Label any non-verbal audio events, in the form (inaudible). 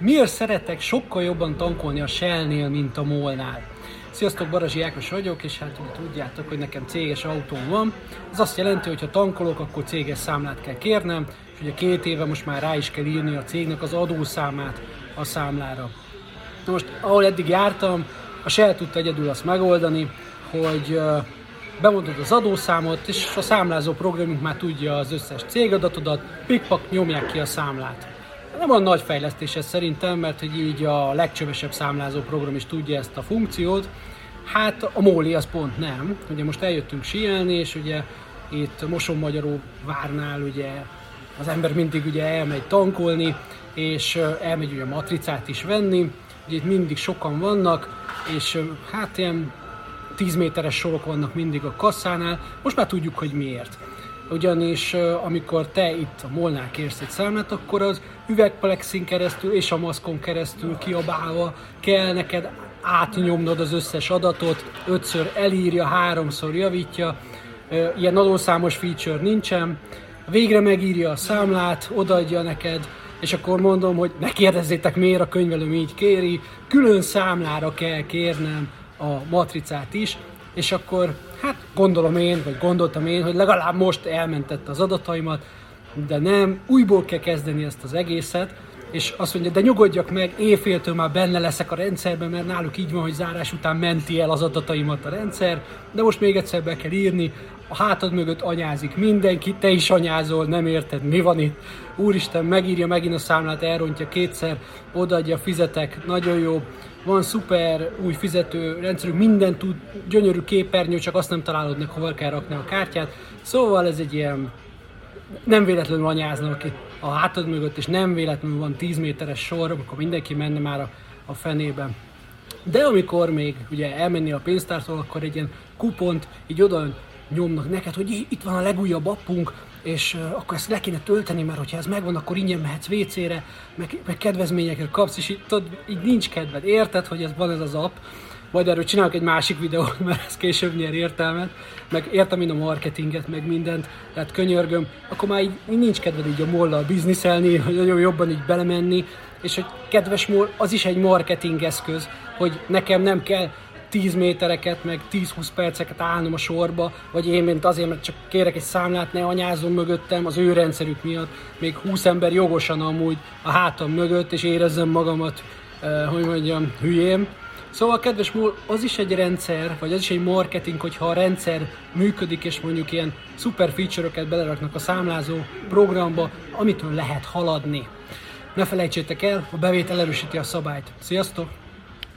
Miért szeretek sokkal jobban tankolni a Shell-nél, mint a Molnál? Sziasztok, Barazsi Ákos vagyok, és hát ugye tudjátok, hogy nekem céges autóm van. Ez azt jelenti, hogy ha tankolok, akkor céges számlát kell kérnem, és ugye két éve most már rá is kell írni a cégnek az adószámát a számlára. Na most, ahol eddig jártam, a Shell tudta egyedül azt megoldani, hogy bemondod az adószámot, és a számlázó programunk már tudja az összes cégadatodat, pikpak nyomják ki a számlát. Nem olyan nagy fejlesztés ez szerintem, mert hogy így a legcsövesebb számlázó program is tudja ezt a funkciót. Hát a Móli az pont nem. Ugye most eljöttünk síelni, és ugye itt Moson-Magyaró várnál ugye az ember mindig ugye elmegy tankolni, és elmegy ugye a matricát is venni. Ugye itt mindig sokan vannak, és hát ilyen 10 méteres sorok vannak mindig a kasszánál. Most már tudjuk, hogy miért ugyanis amikor te itt a molnál kérsz egy számlát, akkor az üvegplexin keresztül és a maszkon keresztül kiabálva kell neked átnyomnod az összes adatot, ötször elírja, háromszor javítja, ilyen adószámos feature nincsen, végre megírja a számlát, odaadja neked, és akkor mondom, hogy ne kérdezzétek miért a könyvelőm így kéri, külön számlára kell kérnem a matricát is, és akkor hát gondolom én, vagy gondoltam én, hogy legalább most elmentette az adataimat, de nem, újból kell kezdeni ezt az egészet, és azt mondja, de nyugodjak meg, éjféltől már benne leszek a rendszerben, mert náluk így van, hogy zárás után menti el az adataimat a rendszer, de most még egyszer be kell írni, a hátad mögött anyázik mindenki, te is anyázol, nem érted, mi van itt. Úristen, megírja megint a számlát, elrontja kétszer, odaadja, fizetek, nagyon jó. Van szuper új fizető rendszerünk, minden tud, gyönyörű képernyő, csak azt nem találod meg, hol kell rakni a kártyát. Szóval ez egy ilyen nem véletlenül anyáznak itt a hátad mögött, és nem véletlenül van 10 méteres sor, amikor mindenki menne már a, a fenébe. De amikor még ugye elmenni a pénztártól, akkor egy ilyen kupont így oda nyomnak neked, hogy itt van a legújabb appunk, és akkor ezt le kéne tölteni, mert hogyha ez megvan, akkor ingyen mehetsz WC-re, meg, meg kedvezményeket kapsz, és így, tudod, így nincs kedved. Érted, hogy ez van ez az app, majd erről csinálok egy másik videót, (laughs) mert ez később nyer értelmet, meg értem én a marketinget, meg mindent, tehát könyörgöm, akkor már így, nincs kedved így a mollal bizniszelni, hogy nagyon jobban így belemenni, és hogy kedves moll, az is egy marketing eszköz, hogy nekem nem kell 10 métereket, meg 10-20 perceket állnom a sorba, vagy én, mint azért, mert csak kérek egy számlát, ne anyázom mögöttem az ő rendszerük miatt, még 20 ember jogosan amúgy a hátam mögött, és érezzem magamat, eh, hogy mondjam, hülyém. Szóval, kedves múl, az is egy rendszer, vagy az is egy marketing, hogyha a rendszer működik, és mondjuk ilyen szuper feature-öket beleraknak a számlázó programba, amitől lehet haladni. Ne felejtsétek el, a bevétel erősíti a szabályt. Sziasztok!